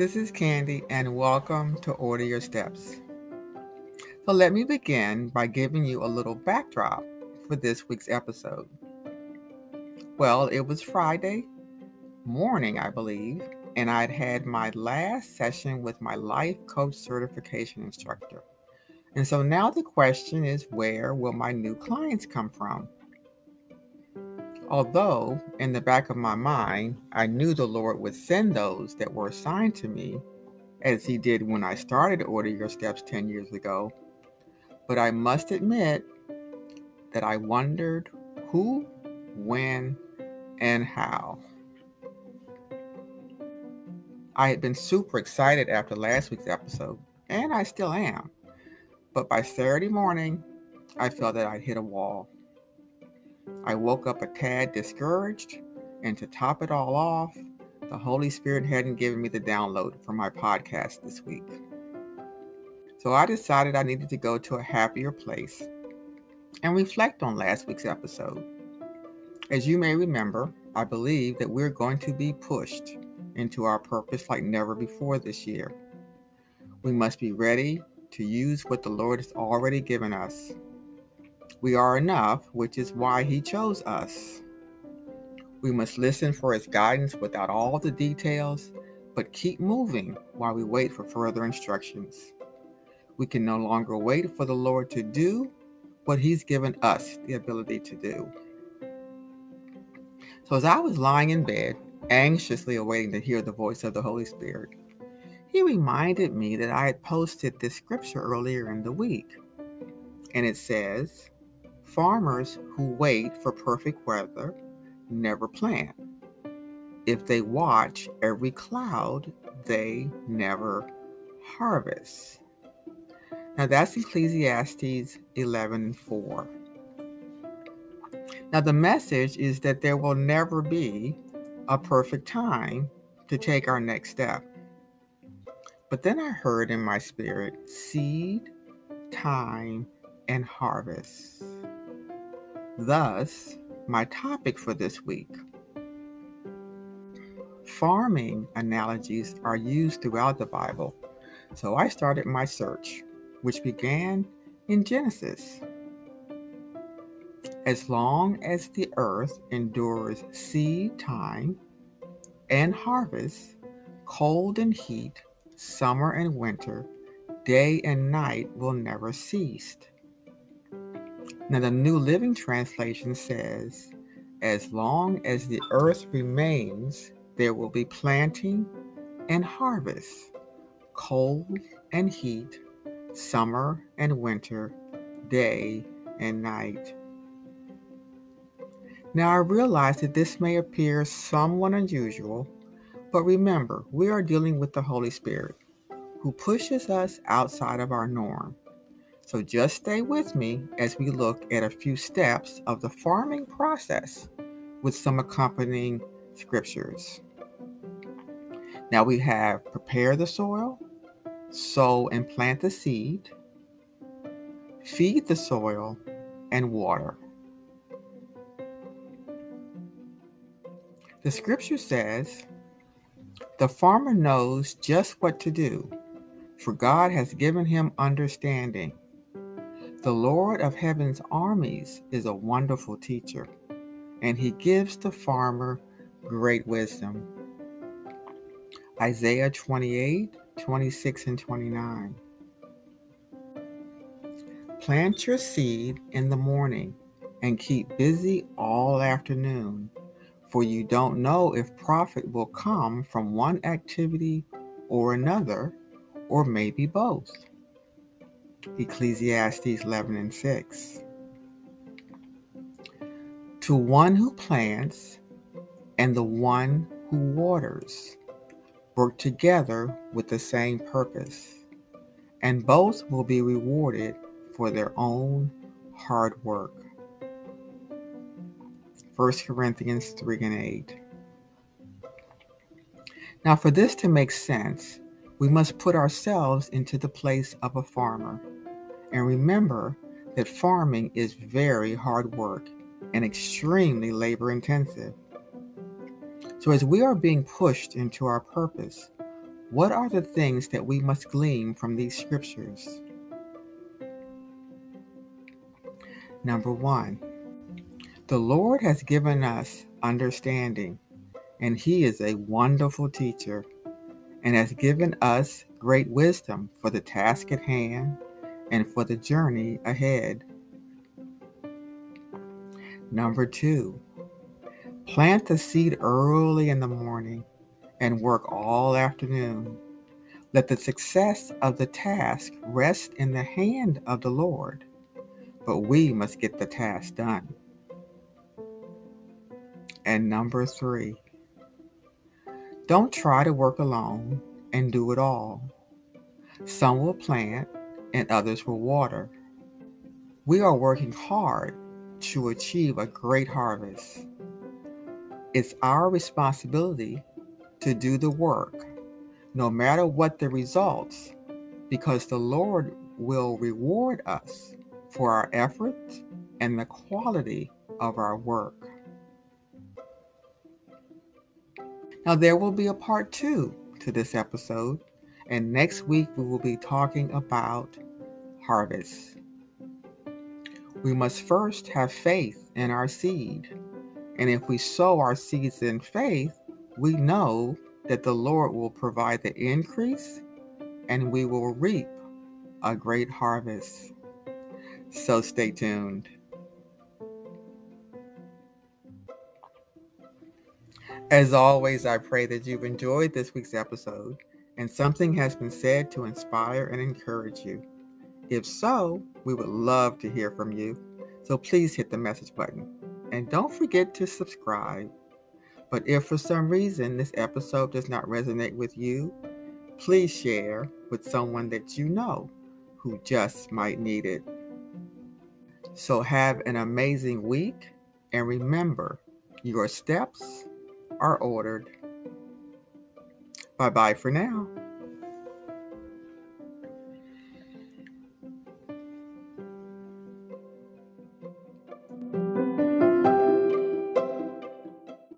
This is Candy, and welcome to Order Your Steps. So, let me begin by giving you a little backdrop for this week's episode. Well, it was Friday morning, I believe, and I'd had my last session with my life coach certification instructor. And so now the question is where will my new clients come from? Although, in the back of my mind, I knew the Lord would send those that were assigned to me, as He did when I started Order Your Steps 10 years ago. But I must admit that I wondered who, when, and how. I had been super excited after last week's episode, and I still am. But by Saturday morning, I felt that I'd hit a wall. I woke up a tad discouraged, and to top it all off, the Holy Spirit hadn't given me the download for my podcast this week. So I decided I needed to go to a happier place and reflect on last week's episode. As you may remember, I believe that we're going to be pushed into our purpose like never before this year. We must be ready to use what the Lord has already given us. We are enough, which is why He chose us. We must listen for His guidance without all the details, but keep moving while we wait for further instructions. We can no longer wait for the Lord to do what He's given us the ability to do. So, as I was lying in bed, anxiously awaiting to hear the voice of the Holy Spirit, he reminded me that I had posted this scripture earlier in the week. And it says, Farmers who wait for perfect weather never plant. If they watch every cloud, they never harvest. Now that's Ecclesiastes 11 and 4. Now the message is that there will never be a perfect time to take our next step. But then I heard in my spirit seed, time, and harvest. Thus, my topic for this week farming analogies are used throughout the Bible, so I started my search, which began in Genesis. As long as the earth endures seed time and harvest, cold and heat, summer and winter, day and night will never cease. Now, the New Living Translation says, As long as the earth remains, there will be planting and harvest, cold and heat, summer and winter, day and night. Now, I realize that this may appear somewhat unusual but remember, we are dealing with the Holy Spirit who pushes us outside of our norm. So just stay with me as we look at a few steps of the farming process with some accompanying scriptures. Now we have prepare the soil, sow and plant the seed, feed the soil, and water. The scripture says, the farmer knows just what to do, for God has given him understanding. The Lord of heaven's armies is a wonderful teacher, and he gives the farmer great wisdom. Isaiah 28, 26, and 29. Plant your seed in the morning and keep busy all afternoon for you don't know if profit will come from one activity or another, or maybe both. Ecclesiastes 11 and 6. To one who plants and the one who waters work together with the same purpose, and both will be rewarded for their own hard work. 1 Corinthians 3 and 8. Now, for this to make sense, we must put ourselves into the place of a farmer and remember that farming is very hard work and extremely labor intensive. So, as we are being pushed into our purpose, What are the things that we must glean from these scriptures? Number one, the Lord has given us understanding, and He is a wonderful teacher and has given us great wisdom for the task at hand and for the journey ahead. Number two, plant the seed early in the morning and work all afternoon. Let the success of the task rest in the hand of the Lord, but we must get the task done. And number three, don't try to work alone and do it all. Some will plant and others for water. We are working hard to achieve a great harvest. It's our responsibility to do the work, no matter what the results, because the Lord will reward us for our efforts and the quality of our work. Now, there will be a part two to this episode, and next week we will be talking about harvest. We must first have faith in our seed. And if we sow our seeds in faith, we know that the Lord will provide the increase and we will reap a great harvest. So stay tuned. As always, I pray that you've enjoyed this week's episode and something has been said to inspire and encourage you. If so, we would love to hear from you. So please hit the message button. And don't forget to subscribe. But if for some reason this episode does not resonate with you, please share with someone that you know who just might need it. So have an amazing week and remember, your steps are ordered. Bye bye for now.